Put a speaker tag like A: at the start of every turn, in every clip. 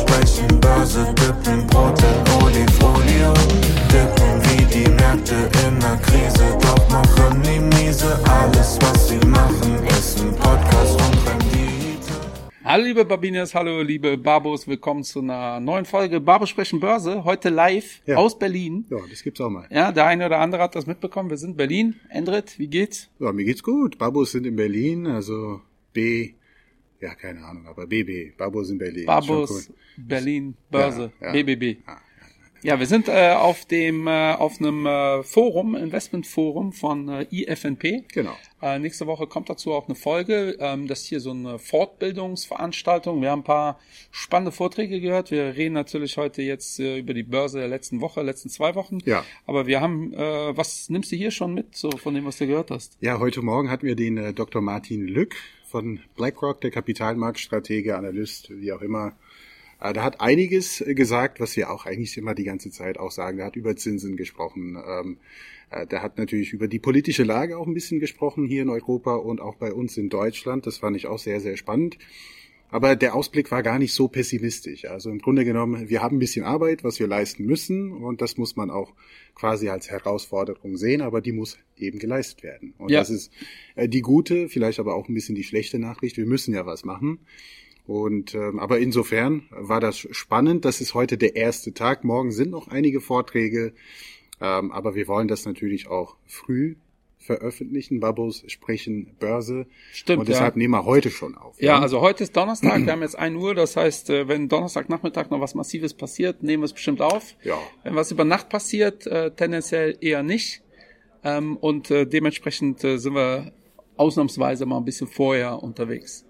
A: sprechen Börse, dippen Brot in Olifolie. Dippen wie die Märkte in der Krise, doch machen die miese. Alles, was sie machen, ist ein Podcast und Rendite.
B: Hallo liebe Babines, hallo liebe Babos, willkommen zu einer neuen Folge Babo sprechen Börse, heute live
C: Ja.
B: aus Berlin.
C: Ja, das gibt's auch mal.
B: Ja, der eine oder andere hat das mitbekommen, wir sind Berlin. Endrit, wie geht's?
C: Ja, mir geht's gut. Babos sind in Berlin, also B, ja, keine Ahnung, aber BB, Babos in Berlin.
B: Babos. Berlin, Börse,
C: Ja, ja.
B: BBB.
C: Ja,
B: Ja, wir sind äh, auf dem äh, auf einem äh, Forum, Investmentforum von äh, IFNP.
C: Genau.
B: Äh, nächste Woche kommt dazu auch eine Folge. Ähm, das ist hier so eine Fortbildungsveranstaltung. Wir haben ein paar spannende Vorträge gehört. Wir reden natürlich heute jetzt äh, über die Börse der letzten Woche, letzten zwei Wochen.
C: Ja.
B: Aber wir haben, äh, was nimmst du hier schon mit, so von dem, was du gehört hast?
C: Ja, heute Morgen hatten wir den äh, Dr. Martin Lück von BlackRock, der Kapitalmarktstratege, Analyst, wie auch immer. Äh, Der hat einiges äh, gesagt, was wir auch eigentlich immer die ganze Zeit auch sagen. Der hat über Zinsen gesprochen. Ähm, äh, Der hat natürlich über die politische Lage auch ein bisschen gesprochen hier in Europa und auch bei uns in Deutschland. Das fand ich auch sehr, sehr spannend. Aber der Ausblick war gar nicht so pessimistisch. Also im Grunde genommen, wir haben ein bisschen Arbeit, was wir leisten müssen. Und das muss man auch quasi als Herausforderung sehen, aber die muss eben geleistet werden. Und
B: Ja.
C: das ist äh, die gute, vielleicht aber auch ein bisschen die schlechte Nachricht. Wir müssen ja was machen. Und ähm, aber insofern war das spannend. Das ist heute der erste Tag. Morgen sind noch einige Vorträge, ähm, aber wir wollen das natürlich auch früh veröffentlichen. Babos sprechen Börse.
B: Stimmt,
C: Und deshalb
B: ja.
C: nehmen wir heute schon auf.
B: Ja, also heute ist Donnerstag, wir haben jetzt 1 Uhr, das heißt, äh, wenn Donnerstagnachmittag noch was Massives passiert, nehmen wir es bestimmt auf.
C: Ja.
B: Wenn was über Nacht passiert, äh, tendenziell eher nicht. Ähm, und äh, dementsprechend äh, sind wir ausnahmsweise mal ein bisschen vorher unterwegs.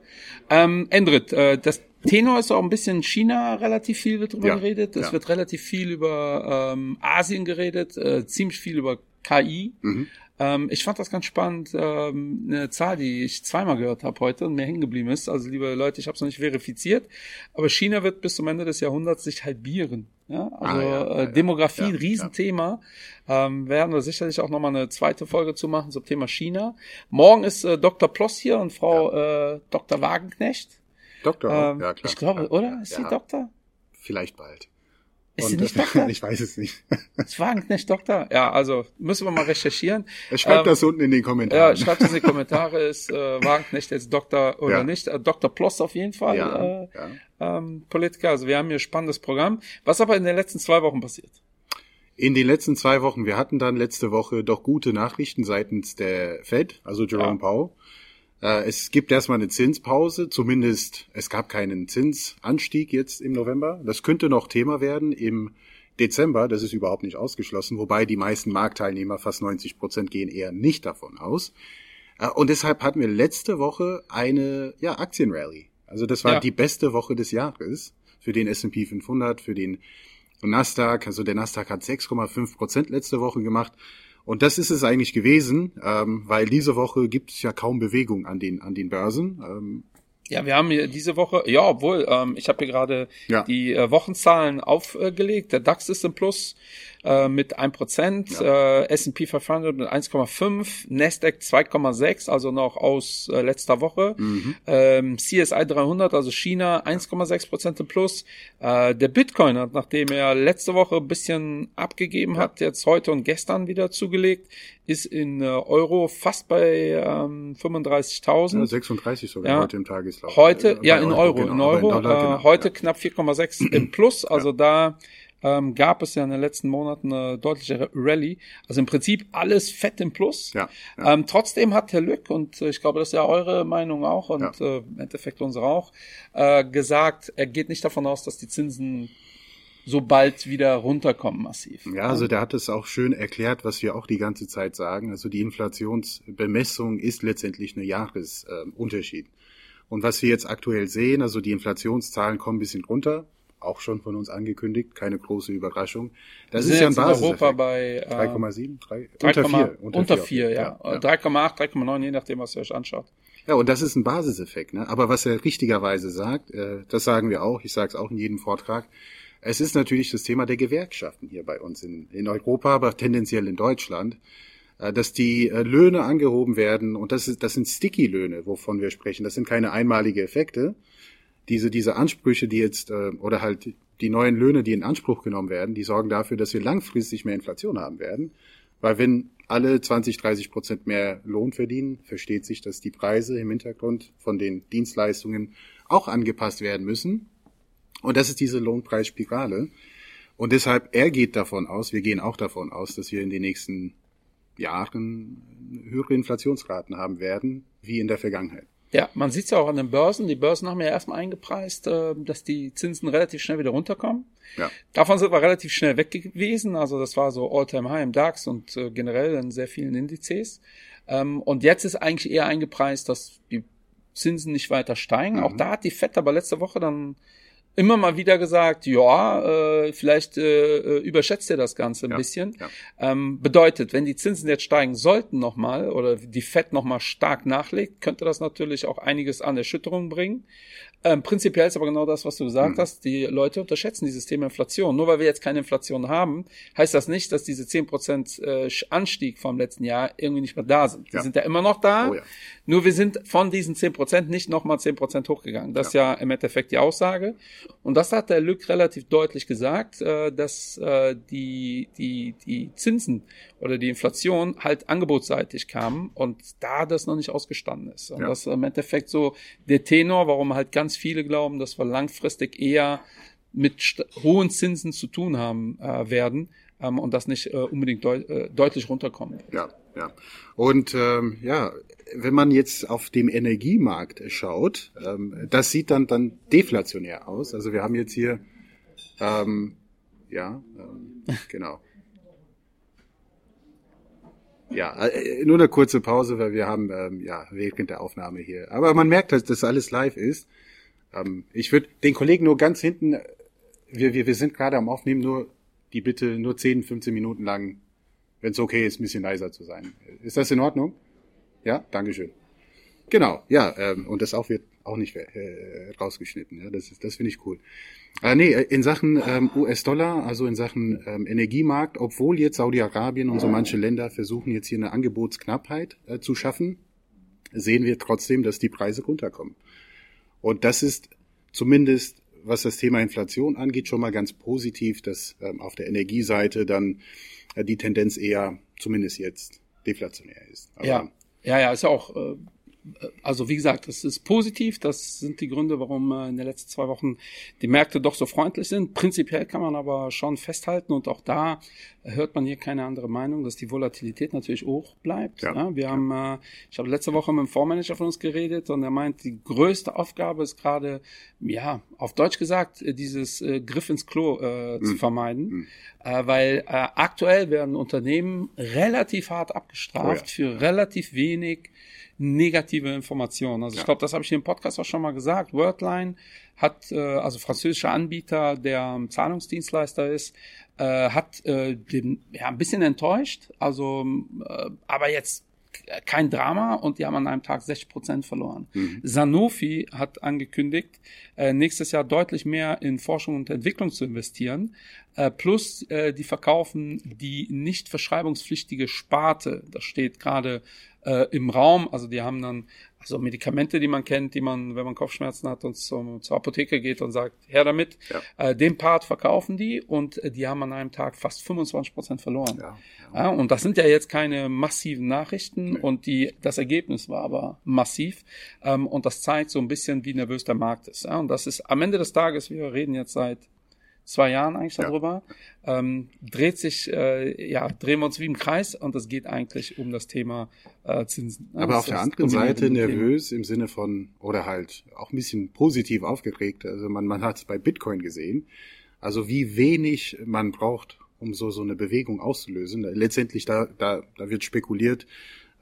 B: Ähm, Endrit, äh, das Tenor ist auch ein bisschen China relativ viel wird drüber
C: Ja,
B: geredet. Es
C: ja.
B: wird relativ viel über ähm, Asien geredet, äh, ziemlich viel über KI.
C: Mhm.
B: Ähm, ich fand das ganz spannend, ähm, eine Zahl, die ich zweimal gehört habe heute und mir hängen geblieben ist. Also liebe Leute, ich habe es noch nicht verifiziert, aber China wird bis zum Ende des Jahrhunderts sich halbieren. Ja, also
C: Ah, ja,
B: äh. Demografie,
C: Ja,
B: ein Riesenthema. Ähm, werden wir sicherlich auch nochmal eine zweite Folge zu machen zum Thema China. Morgen ist äh, Dr. Ploss hier und Frau äh, Dr. Wagenknecht.
C: Doktor,
B: Ähm,
C: ja klar.
B: ich glaube, oder? Ist sie Doktor?
C: Vielleicht bald.
B: Ist sie nicht Doktor?
C: ich weiß es nicht.
B: Ist Wagenknecht Doktor? Ja, also müssen wir mal recherchieren.
C: Schreibt
B: Ähm,
C: das unten in den
B: Ja,
C: Kommentaren.
B: schreibt es in die Kommentare, ist äh, Wagenknecht jetzt Doktor oder
C: Ja.
B: nicht? Äh, Dr. Ploss auf jeden Fall,
C: Ja,
B: äh,
C: ja.
B: ähm, Politiker. Also wir haben hier ein spannendes Programm. Was aber in den letzten zwei Wochen passiert?
C: In den letzten zwei Wochen, wir hatten dann letzte Woche doch gute Nachrichten seitens der Fed, also Jerome
B: Ja.
C: Powell. Äh, Es gibt erstmal eine Zinspause, zumindest es gab keinen Zinsanstieg jetzt im November. Das könnte noch Thema werden im Dezember, das ist überhaupt nicht ausgeschlossen, wobei die meisten Marktteilnehmer, fast 90 Prozent, gehen eher nicht davon aus. Äh, Und deshalb hatten wir letzte Woche eine ja, Aktienrally. Also das war
B: Ja.
C: die beste Woche des Jahres für den S&P 500, für den Nasdaq. Also der Nasdaq hat 6,5 Prozent letzte Woche gemacht. Und das ist es eigentlich gewesen, ähm, weil diese Woche gibt es ja kaum Bewegung an den, an den Börsen. Ähm,
B: Ja, wir haben hier diese Woche, ja, obwohl, ähm, ich habe hier gerade
C: Ja.
B: die äh, Wochenzahlen aufgelegt. Der DAX ist im Plus äh, mit 1%, äh, S&P 500 mit 1,5, Nasdaq 2,6, also noch aus äh, letzter Woche.
C: Mhm.
B: Ähm, CSI 300, also China, 1,6% im Plus. Äh, der Bitcoin hat, nachdem er letzte Woche ein bisschen abgegeben hat, jetzt heute und gestern wieder zugelegt, ist in äh, Euro fast bei ähm, 35.000.
C: ja, 36 sogar
B: Ja.
C: heute im Tageslauf.
B: Heute,
C: Äh,
B: ja, in Euro,
C: genau,
B: in Euro.
C: Dollar,
B: äh,
C: genau,
B: heute
C: ja.
B: knapp 4,6 im Plus. Also da ähm, gab es ja in den letzten Monaten eine deutliche Rallye. Also im Prinzip alles fett im Plus.
C: Ja, ja.
B: Ähm, trotzdem hat Herr Lück, und äh, ich glaube, das ist ja eure Meinung auch und
C: Ja.
B: äh, im Endeffekt unsere auch, äh, gesagt, er geht nicht davon aus, dass die Zinsen so bald wieder runterkommen massiv.
C: Ja, also der hat es auch schön erklärt, was wir auch die ganze Zeit sagen. Also die Inflationsbemessung ist letztendlich ein Jahresunterschied. Und was wir jetzt aktuell sehen, also die Inflationszahlen kommen ein bisschen runter, auch schon von uns angekündigt, keine große Überraschung. Das ist ja ein
B: jetzt in Europa
C: Basiseffekt.
B: bei äh,
C: 3,7, 3,
B: 3,
C: unter 4.
B: unter 4, ja.
C: ja.
B: 3,8, 3,9, je nachdem, was ihr euch anschaut.
C: Ja, und das ist ein Basiseffekt. Ne? Aber was er richtigerweise sagt, äh, das sagen wir auch, ich sage es auch in jedem Vortrag, es ist natürlich das Thema der Gewerkschaften hier bei uns in, in Europa, aber tendenziell in Deutschland, äh, dass die äh, Löhne angehoben werden und das, ist, das sind Sticky-Löhne, wovon wir sprechen. Das sind keine einmalige Effekte. diese, diese Ansprüche, die jetzt, äh, oder halt die neuen Löhne, die in Anspruch genommen werden, die sorgen dafür, dass wir langfristig mehr Inflation haben werden. Weil wenn alle 20, 30 Prozent mehr Lohn verdienen, versteht sich, dass die Preise im Hintergrund von den Dienstleistungen auch angepasst werden müssen. Und das ist diese Lohnpreisspirale. Und deshalb, er geht davon aus, wir gehen auch davon aus, dass wir in den nächsten Jahren höhere Inflationsraten haben werden, wie in der Vergangenheit.
B: Ja, man sieht es ja auch an den Börsen. Die Börsen haben ja erstmal eingepreist, äh, dass die Zinsen relativ schnell wieder runterkommen. Ja. Davon sind wir relativ schnell weg gewesen. Also das war so All-Time-High im DAX und äh, generell in sehr vielen Indizes. Ähm, und jetzt ist eigentlich eher eingepreist, dass die Zinsen nicht weiter steigen. Mhm. Auch da hat die FED aber letzte Woche dann immer mal wieder gesagt, ja, äh, vielleicht äh, äh, überschätzt ihr das Ganze ein ja, bisschen. Ja. Ähm, bedeutet, wenn die Zinsen jetzt steigen sollten nochmal oder die FED nochmal stark nachlegt, könnte das natürlich auch einiges an Erschütterung bringen. Ähm, prinzipiell ist aber genau das, was du gesagt mhm. hast. Die Leute unterschätzen dieses Thema Inflation. Nur weil wir jetzt keine Inflation haben, heißt das nicht, dass diese 10% äh, Anstieg vom letzten Jahr irgendwie nicht mehr da sind. Die ja. sind ja immer noch da. Oh, ja. Nur wir sind von diesen 10% nicht nochmal 10% hochgegangen. Das ist ja im Endeffekt die Aussage. Und das hat der Lück relativ deutlich gesagt, äh, dass äh, die, die, die Zinsen oder die Inflation halt angebotsseitig kamen und da das noch nicht ausgestanden ist. Und das ist im Endeffekt so der Tenor, warum halt ganz viele glauben, dass wir langfristig eher mit hohen Zinsen zu tun haben äh, werden ähm, und das nicht äh, unbedingt deut äh, deutlich runterkommen.
C: Ja, ja. Und ähm, ja, wenn man jetzt auf dem Energiemarkt schaut, ähm, das sieht dann dann deflationär aus. Also wir haben jetzt hier ähm, ja ähm, genau. Ja, äh, nur eine kurze Pause, weil wir haben ähm, ja während der Aufnahme hier. Aber man merkt, dass das alles live ist. Ähm, ich würde den Kollegen nur ganz hinten, wir, wir, wir sind gerade am Aufnehmen, nur die Bitte nur 10, 15 Minuten lang, wenn es okay ist, ein bisschen leiser zu sein. Ist das in Ordnung? Ja, Dankeschön. Genau, ja, ähm, und das auch wird auch nicht äh, rausgeschnitten. Ja, das ist, das finde ich cool. Äh, nee, in Sachen ähm, US-Dollar, also in Sachen ähm, Energiemarkt, obwohl jetzt Saudi-Arabien und so manche Länder versuchen jetzt hier eine Angebotsknappheit äh, zu schaffen, sehen wir trotzdem, dass die Preise runterkommen. Und das ist zumindest, was das Thema Inflation angeht, schon mal ganz positiv, dass ähm, auf der Energieseite dann äh, die Tendenz eher, zumindest jetzt, deflationär ist.
B: Aber ja, ja, ja, ist ja auch äh, also wie gesagt, das ist positiv. Das sind die Gründe, warum äh, in den letzten zwei Wochen die Märkte doch so freundlich sind. Prinzipiell kann man aber schon festhalten und auch da hört man hier keine andere Meinung, dass die Volatilität natürlich hoch bleibt. Ja. ja wir ja. haben, äh, ich habe letzte Woche mit einem Fondsmanager von uns geredet und er meint, die größte Aufgabe ist gerade, ja, auf Deutsch gesagt, äh, dieses Griff ins Klo äh, mhm. zu vermeiden, mhm. äh, weil äh, aktuell werden Unternehmen relativ hart abgestraft oh für relativ wenig negative Informationen. Also ja. ich glaube, das habe ich hier im Podcast auch schon mal gesagt. Wordline hat, äh, also französischer Anbieter, der Zahlungsdienstleister ist, äh, hat äh, den, ja, ein bisschen enttäuscht. Also, äh, aber jetzt kein Drama und die haben an einem Tag 60 Prozent verloren. Mhm. Sanofi hat angekündigt, äh, nächstes Jahr deutlich mehr in Forschung und Entwicklung zu investieren. Äh, plus, äh, die verkaufen die nicht verschreibungspflichtige Sparte. Das steht gerade äh, im Raum. Also die haben dann also Medikamente, die man kennt, die man, wenn man Kopfschmerzen hat und zum, zur Apotheke geht und sagt, her damit. Ja. Äh, den Part verkaufen die und äh, die haben an einem Tag fast 25 Prozent verloren. Ja, ja. und das sind ja jetzt keine massiven Nachrichten nee. und die, das Ergebnis war aber massiv. Ähm, und das zeigt so ein bisschen, wie nervös der Markt ist. Ja, und das ist am Ende des Tages, wir reden jetzt seit zwei Jahren eigentlich darüber, ja. ähm, dreht sich, äh, ja, drehen wir uns wie im Kreis und es geht eigentlich um das Thema äh, Zinsen.
C: Aber
B: das
C: auf der anderen Seite nervös im Sinne von, oder halt auch ein bisschen positiv aufgeregt. Also man, man hat es bei Bitcoin gesehen. Also wie wenig man braucht, um so, so eine Bewegung auszulösen. Letztendlich da, da, da wird spekuliert,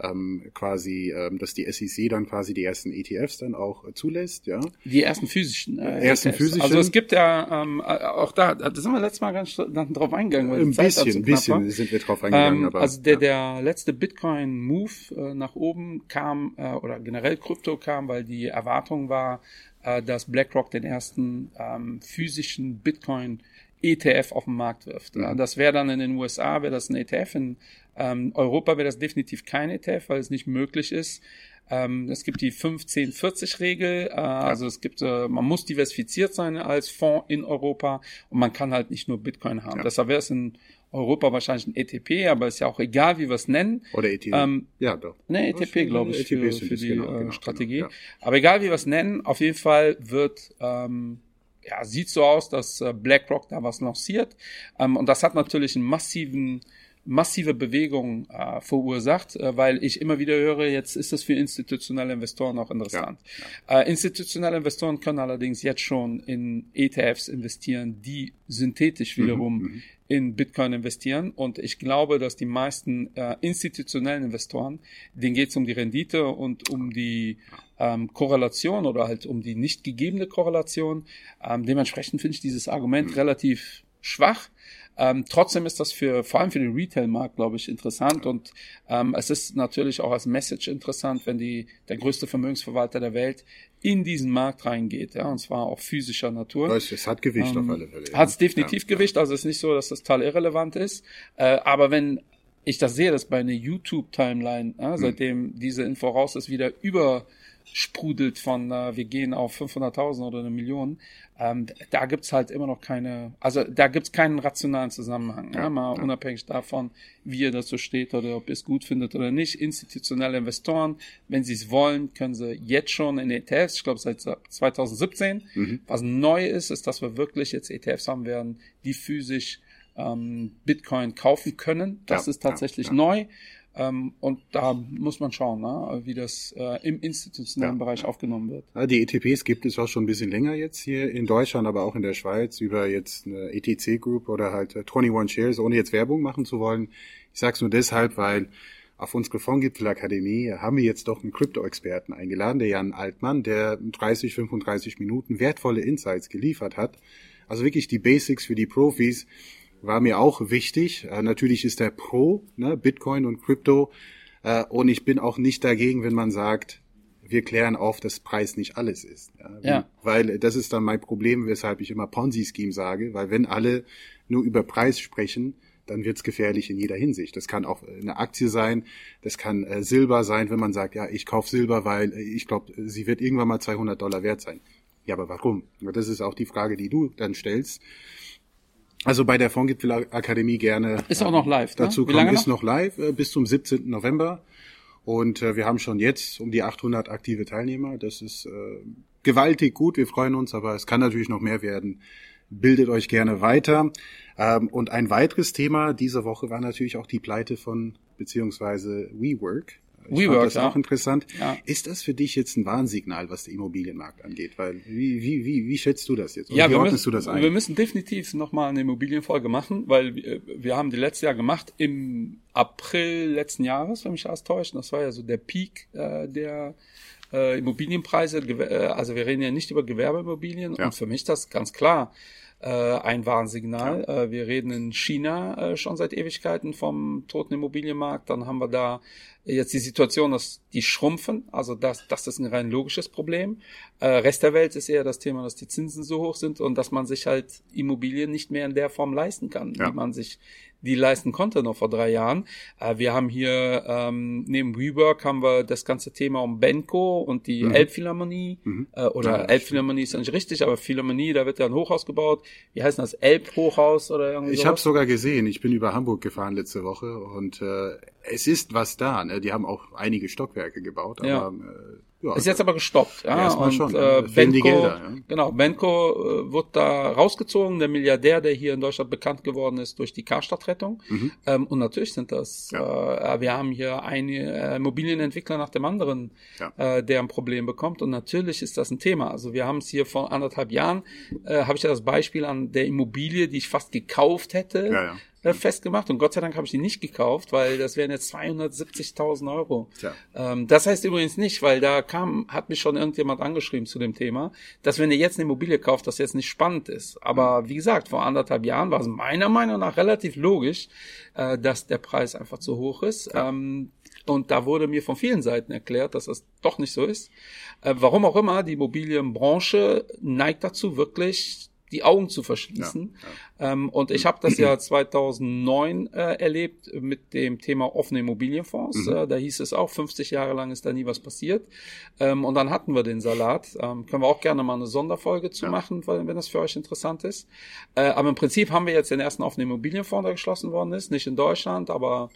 C: ähm, quasi, ähm, dass die SEC dann quasi die ersten ETFs dann auch äh, zulässt, ja.
B: Die ersten physischen.
C: Äh, ersten ETFs. physischen.
B: Also es gibt ja ähm, äh, auch da, da sind wir letztes Mal ganz drauf eingegangen. Weil
C: ein bisschen, ein bisschen sind wir drauf eingegangen. Ähm,
B: aber, also der, ja. der letzte Bitcoin-Move äh, nach oben kam äh, oder generell Krypto kam, weil die Erwartung war, äh, dass BlackRock den ersten ähm, physischen Bitcoin ETF auf den Markt wirft. Mhm. Das wäre dann in den USA, wäre das ein ETF, in ähm, Europa wäre das definitiv kein ETF, weil es nicht möglich ist, Ähm, es gibt die 15-40-Regel, äh, also es gibt, äh, man muss diversifiziert sein als Fonds in Europa und man kann halt nicht nur Bitcoin haben. Ja. Deshalb wäre es in Europa wahrscheinlich ein ETP, aber ist ja auch egal, wie wir es nennen.
C: Oder ETF.
B: Ähm,
C: ja, doch.
B: Ne, ETP, glaube ich, ETP für, für die genau, äh, genau, Strategie. Genau, ja. Aber egal, wie wir es nennen, auf jeden Fall wird ähm, ja, sieht so aus, dass äh, BlackRock da was lanciert. Ähm, und das hat natürlich einen massiven massive Bewegung äh, verursacht, äh, weil ich immer wieder höre, jetzt ist es für institutionelle Investoren auch interessant. Ja, ja. Äh, institutionelle Investoren können allerdings jetzt schon in ETFs investieren, die synthetisch mhm, wiederum mhm, in Bitcoin investieren. Und ich glaube, dass die meisten äh, institutionellen Investoren, denen geht es um die Rendite und um die ähm, Korrelation oder halt um die nicht gegebene Korrelation. Ähm, dementsprechend finde ich dieses Argument mhm. relativ schwach. Ähm, trotzdem ist das für vor allem für den Retail-Markt, glaube ich, interessant und ähm, es ist natürlich auch als Message interessant, wenn die der größte Vermögensverwalter der Welt in diesen Markt reingeht, ja, und zwar auch physischer Natur.
C: Es, es hat Gewicht ähm, auf alle Fälle.
B: Hat es definitiv ja, Gewicht, also es ist nicht so, dass das total irrelevant ist, äh, aber wenn ich das sehe, dass bei einer YouTube-Timeline, ja, hm. seitdem mhm. diese Info raus ist, wieder über sprudelt von, äh, wir gehen auf 500.000 oder eine Million, ähm, da gibt's halt immer noch keine, also da gibt's keinen rationalen Zusammenhang, ja, ja mal ja. unabhängig davon, wie ihr dazu steht oder ob ihr es gut findet oder nicht. Institutionelle Investoren, wenn sie es wollen, können sie jetzt schon in ETFs, ich glaube seit 2017. Mhm. Was neu ist, ist, dass wir wirklich jetzt ETFs haben werden, die physisch ähm, Bitcoin kaufen können. Das ja, ist tatsächlich neu. Ähm, und da muss man schauen, ne, wie das äh, im institutionellen ja, Bereich aufgenommen wird.
C: Ja, die ETPs gibt es auch schon ein bisschen länger jetzt hier in Deutschland, aber auch in der Schweiz über jetzt eine ETC Group oder halt 21 äh, Shares, ohne jetzt Werbung machen zu wollen. Ich sage es nur deshalb, weil auf unsere Fondgipfelakademie haben wir jetzt doch einen Krypto-Experten eingeladen, der Jan Altmann, der 30, 35 Minuten wertvolle Insights geliefert hat. Also wirklich die Basics für die Profis war mir auch wichtig. Äh, natürlich ist er pro ne, Bitcoin und Krypto. Äh, und ich bin auch nicht dagegen, wenn man sagt, wir klären auf, dass Preis nicht alles ist. Ja, ja. Weil das ist dann mein Problem, weshalb ich immer Ponzi-Scheme sage, weil wenn alle nur über Preis sprechen, dann wird's gefährlich in jeder Hinsicht. Das kann auch eine Aktie sein, das kann äh, Silber sein, wenn man sagt, ja, ich kaufe Silber, weil äh, ich glaube, sie wird irgendwann mal 200 Dollar wert sein. Ja, aber warum? Das ist auch die Frage, die du dann stellst. Also bei der Fondgipfel Akademie gerne.
B: Ist auch noch live.
C: Ne? Dazu kommen ist noch live äh, bis zum 17. November. Und äh, wir haben schon jetzt um die 800 aktive Teilnehmer. Das ist äh, gewaltig gut. Wir freuen uns, aber es kann natürlich noch mehr werden. Bildet euch gerne weiter. Ähm, und ein weiteres Thema diese Woche war natürlich auch die Pleite von beziehungsweise WeWork. Ich WeWork, fand das ja. auch interessant. Ja. Ist das für dich jetzt ein Warnsignal, was der Immobilienmarkt angeht? Weil wie, wie, wie, wie schätzt du das jetzt?
B: Oder ja, wie ordnest müssen, du das ein? Wir müssen definitiv nochmal eine Immobilienfolge machen, weil wir, wir haben die letzte Jahr gemacht im April letzten Jahres, wenn mich alles täuscht. Das war ja so der Peak äh, der äh, Immobilienpreise. Äh, also wir reden ja nicht über Gewerbeimmobilien ja. und für mich das ganz klar äh, ein Warnsignal. Ja. Äh, wir reden in China äh, schon seit Ewigkeiten vom toten Immobilienmarkt. Dann haben wir da jetzt die Situation, dass die schrumpfen. Also das, das ist ein rein logisches Problem. Äh, Rest der Welt ist eher das Thema, dass die Zinsen so hoch sind und dass man sich halt Immobilien nicht mehr in der Form leisten kann, ja. wie man sich die leisten konnte noch vor drei Jahren. Äh, wir haben hier ähm, neben WeWork haben wir das ganze Thema um Benko und die mhm. Elbphilharmonie mhm. äh, oder ja, Elbphilharmonie ist ja nicht richtig, aber Philharmonie, da wird ja ein Hochhaus gebaut. Wie heißt das? Elbhochhaus oder irgendwie
C: Ich habe sogar gesehen. Ich bin über Hamburg gefahren letzte Woche und äh, es ist was da. Ne? Die haben auch einige Stockwerke gebaut, aber
B: ja. äh, ja, ist jetzt aber gestoppt. Ja,
C: erstmal schon. Äh, Benko, Gelder, ja.
B: Genau, Benko äh, wird da rausgezogen, der Milliardär, der hier in Deutschland bekannt geworden ist durch die Karstadtrettung. Mhm. Ähm, und natürlich sind das, ja. äh, wir haben hier einen äh, Immobilienentwickler nach dem anderen, ja. äh, der ein Problem bekommt. Und natürlich ist das ein Thema. Also wir haben es hier vor anderthalb Jahren, äh, habe ich ja das Beispiel an der Immobilie, die ich fast gekauft hätte. Ja, ja äh, festgemacht und Gott sei Dank habe ich die nicht gekauft, weil das wären jetzt 270.000 Euro. Tja. Ähm, das heißt übrigens nicht, weil da kam, hat mich schon irgendjemand angeschrieben zu dem Thema, dass wenn ihr jetzt eine Immobilie kauft, das jetzt nicht spannend ist. Aber mhm. wie gesagt, vor anderthalb Jahren war es meiner Meinung nach relativ logisch, äh, dass der Preis einfach zu hoch ist. Ja. Ähm, und da wurde mir von vielen Seiten erklärt, dass das doch nicht so ist. Äh, warum auch immer, die Immobilienbranche neigt dazu, wirklich die Augen zu verschließen. Ja, ja. Ähm, und ich habe das ja 2009 äh, erlebt mit dem Thema offene Immobilienfonds. Mhm. Äh, da hieß es auch, 50 Jahre lang ist da nie was passiert. Ähm, und dann hatten wir den Salat. Ähm, können wir auch gerne mal eine Sonderfolge zu ja. machen, weil, wenn das für euch interessant ist. Äh, aber im Prinzip haben wir jetzt den ersten offenen Immobilienfonds, der geschlossen worden ist. Nicht in Deutschland, aber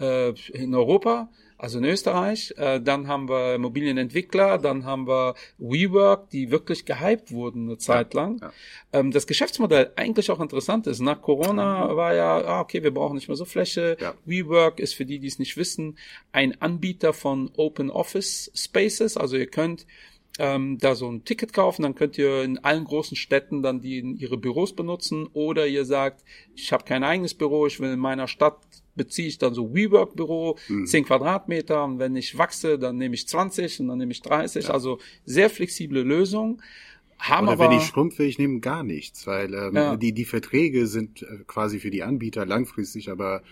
B: äh, in Europa also in Österreich. Äh, dann haben wir Immobilienentwickler, dann haben wir WeWork, die wirklich gehypt wurden eine Zeit lang. Ja, ja. Ähm, das Geschäftsmodell eigentlich auch interessant ist. Nach Corona war ja, ah, okay, wir brauchen nicht mehr so Fläche. Ja. WeWork ist für die, die es nicht wissen, ein Anbieter von Open Office Spaces. Also ihr könnt ähm, da so ein Ticket kaufen, dann könnt ihr in allen großen Städten dann die in ihre Büros benutzen oder ihr sagt, ich habe kein eigenes Büro, ich will in meiner Stadt beziehe ich dann so WeWork-Büro, mhm. 10 Quadratmeter und wenn ich wachse, dann nehme ich 20 und dann nehme ich 30. Ja. Also sehr flexible Lösung.
C: Haben Oder aber, wenn ich schrumpfe, ich nehme gar nichts, weil ähm, ja. die, die Verträge sind äh, quasi für die Anbieter langfristig, aber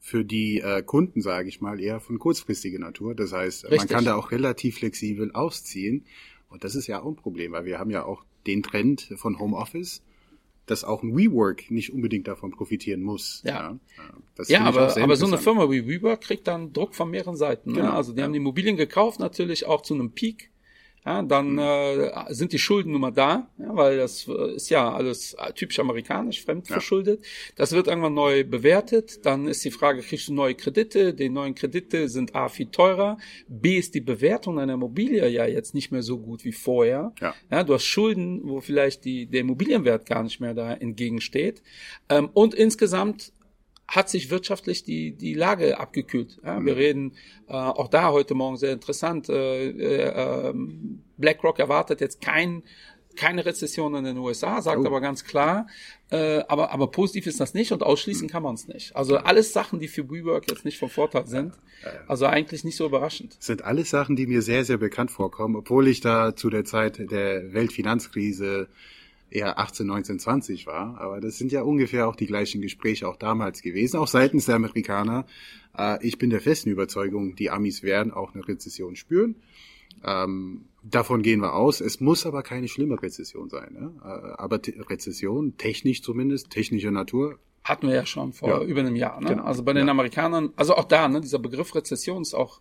C: für die äh, Kunden, sage ich mal, eher von kurzfristiger Natur. Das heißt, Richtig. man kann da auch relativ flexibel ausziehen. Und das ist ja auch ein Problem, weil wir haben ja auch den Trend von Homeoffice dass auch ein WeWork nicht unbedingt davon profitieren muss.
B: Ja, ja, ja aber, aber so eine Firma wie WeWork kriegt dann Druck von mehreren Seiten. Ne? Genau, Also die haben die Immobilien gekauft, natürlich auch zu einem Peak ja, dann mhm. äh, sind die Schulden nun mal da, ja, weil das äh, ist ja alles typisch amerikanisch, fremdverschuldet. Ja. Das wird irgendwann neu bewertet. Dann ist die Frage, kriegst du neue Kredite? Die neuen Kredite sind A viel teurer. B ist die Bewertung einer Immobilie ja jetzt nicht mehr so gut wie vorher. Ja. Ja, du hast Schulden, wo vielleicht die, der Immobilienwert gar nicht mehr da entgegensteht. Ähm, und insgesamt hat sich wirtschaftlich die, die Lage abgekühlt. Ja, wir reden äh, auch da heute Morgen sehr interessant. Äh, äh, ähm, BlackRock erwartet jetzt kein, keine Rezession in den USA, sagt oh. aber ganz klar, äh, aber, aber positiv ist das nicht und ausschließen kann man es nicht. Also alles Sachen, die für WeWork jetzt nicht vom Vorteil sind. Also eigentlich nicht so überraschend.
C: Das sind alles Sachen, die mir sehr, sehr bekannt vorkommen, obwohl ich da zu der Zeit der Weltfinanzkrise eher 18, 19, 20 war. Aber das sind ja ungefähr auch die gleichen Gespräche auch damals gewesen, auch seitens der Amerikaner. Äh, ich bin der festen Überzeugung, die Amis werden auch eine Rezession spüren. Ähm, davon gehen wir aus. Es muss aber keine schlimme Rezession sein. Ne? Äh, aber Rezession, technisch zumindest, technischer Natur.
B: Hatten wir ja schon vor ja. über einem Jahr. Ne? Genau. Also bei den ja. Amerikanern, also auch da, ne, dieser Begriff Rezession ist auch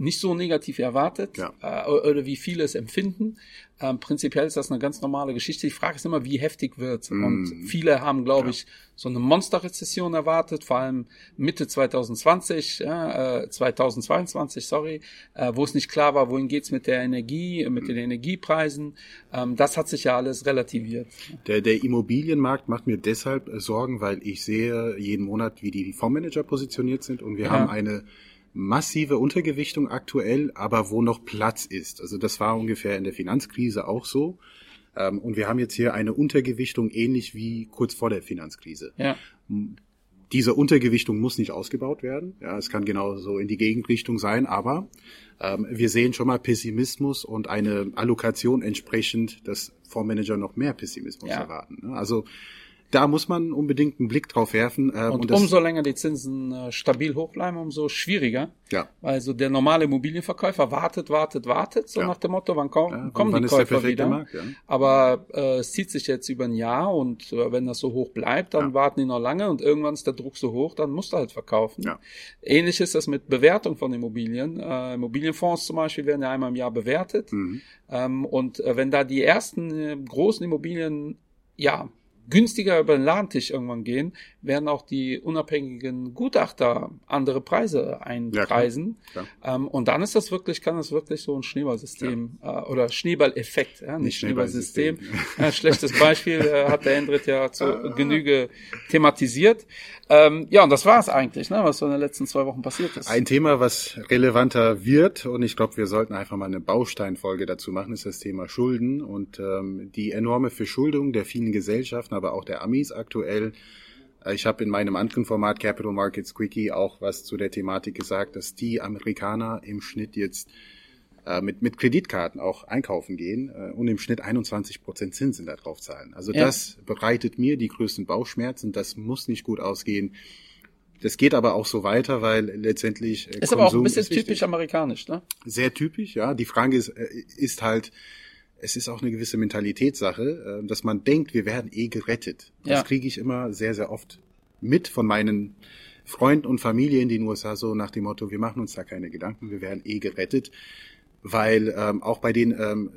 B: nicht so negativ erwartet ja. äh, oder wie viele es empfinden. Ähm, prinzipiell ist das eine ganz normale Geschichte. Die Frage ist immer, wie heftig wird. Mm. Und viele haben, glaube ja. ich, so eine Monsterrezession erwartet, vor allem Mitte 2020, ja, äh, 2022, sorry, äh, wo es nicht klar war, wohin geht's mit der Energie, mit mm. den Energiepreisen. Ähm, das hat sich ja alles relativiert.
C: Der, der Immobilienmarkt macht mir deshalb Sorgen, weil ich sehe jeden Monat, wie die Fondsmanager positioniert sind und wir ja. haben eine massive Untergewichtung aktuell, aber wo noch Platz ist. Also das war ungefähr in der Finanzkrise auch so. Ähm, und wir haben jetzt hier eine Untergewichtung ähnlich wie kurz vor der Finanzkrise. Ja. Diese Untergewichtung muss nicht ausgebaut werden. Ja, es kann genauso in die Gegenrichtung sein, aber ähm, wir sehen schon mal Pessimismus und eine Allokation entsprechend, dass Fondsmanager noch mehr Pessimismus ja. erwarten. Ne? Also da muss man unbedingt einen Blick drauf werfen.
B: Äh, und, und umso länger die Zinsen äh, stabil hoch bleiben, umso schwieriger. Ja. Also der normale Immobilienverkäufer wartet, wartet, wartet, so ja. nach dem Motto, wann kommen, ja, kommen wann die Käufer wieder. Markt, ja. Aber äh, es zieht sich jetzt über ein Jahr und äh, wenn das so hoch bleibt, dann warten die noch lange und irgendwann ist der Druck so hoch, dann musst du halt verkaufen. Ja. Ähnlich ist das mit Bewertung von Immobilien. Äh, Immobilienfonds zum Beispiel werden ja einmal im Jahr bewertet. Mhm. Ähm, und äh, wenn da die ersten äh, großen Immobilien ja, günstiger über den Ladentisch irgendwann gehen, werden auch die unabhängigen Gutachter andere Preise einpreisen. Ja. Ähm, und dann ist das wirklich, kann das wirklich so ein Schneeballsystem ja. äh, oder Schneeballeffekt, ja, nicht, nicht Schneeballsystem. Schneeballsystem. ja, schlechtes Beispiel äh, hat der Endrit ja zu Genüge thematisiert. Ähm, ja, und das war es eigentlich, ne, was so in den letzten zwei Wochen passiert ist.
C: Ein Thema, was relevanter wird, und ich glaube, wir sollten einfach mal eine Bausteinfolge dazu machen, ist das Thema Schulden und ähm, die enorme Verschuldung der vielen Gesellschaften, aber auch der Amis aktuell. Äh, ich habe in meinem anderen Format Capital Markets Quickie auch was zu der Thematik gesagt, dass die Amerikaner im Schnitt jetzt äh, mit, mit Kreditkarten auch einkaufen gehen äh, und im Schnitt 21 Prozent Zinsen darauf zahlen. Also ja. das bereitet mir die größten Bauchschmerzen. Das muss nicht gut ausgehen. Das geht aber auch so weiter, weil letztendlich
B: äh, ist Konsum aber auch ein bisschen typisch amerikanisch, ne?
C: Sehr typisch, ja. Die Frage ist, äh, ist halt es ist auch eine gewisse Mentalitätssache, äh, dass man denkt, wir werden eh gerettet. Das
B: Ja.
C: kriege ich immer sehr, sehr oft mit von meinen Freunden und Familie in den USA so nach dem Motto, wir machen uns da keine Gedanken, wir werden eh gerettet, weil ähm, auch bei den ähm,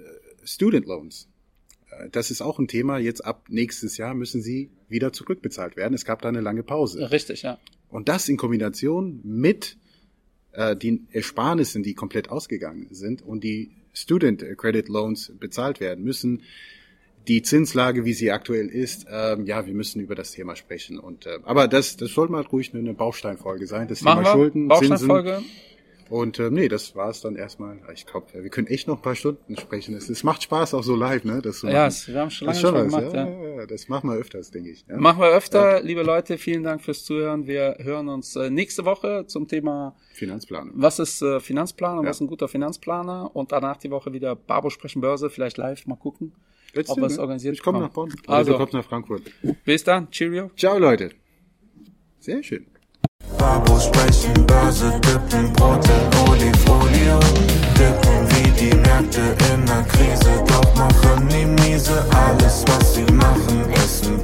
C: Student Loans, äh, das ist auch ein Thema, jetzt ab nächstes Jahr müssen sie wieder zurückbezahlt werden. Es gab da eine lange Pause.
B: Richtig, ja.
C: Und das in Kombination mit äh, den Ersparnissen, die komplett ausgegangen sind und die Student Credit Loans bezahlt werden müssen, die Zinslage, wie sie aktuell ist, ähm, ja, wir müssen über das Thema sprechen. Und äh, aber das, das soll mal ruhig eine Bausteinfolge sein. Das
B: Machen
C: Thema
B: wir.
C: Schulden, Zinsen.
B: Bausteinfolge.
C: Und äh, nee, das war es dann erstmal. Ich glaube, wir können echt noch ein paar Stunden sprechen. Es, es macht Spaß auch so live, ne? Das zu
B: Ja, es- wir haben schon lange schon
C: was,
B: gemacht,
C: ja, ja. Ja. Das machen wir öfters, denke ich. Ja?
B: Machen wir öfter, liebe Leute. Vielen Dank fürs Zuhören. Wir hören uns äh, nächste Woche zum Thema,
C: Finanzplanung.
B: was ist äh, Finanzplaner,
C: Ja.
B: was ist ein guter Finanzplaner und danach die Woche wieder Babo sprechen Börse, vielleicht live, mal gucken.
C: Let's
B: ob wir es
C: ne?
B: organisiert
C: Ich komme nach Bonn.
B: Also.
C: du kommst nach Frankfurt.
B: Bis dann, Cheerio.
C: Ciao, Leute. Sehr schön.
A: Babo sprechen Börse, dippen Brot in Olifolie. Dippen wie die Märkte in der Krise, doch machen nie miese. Alles, was sie machen, ist ein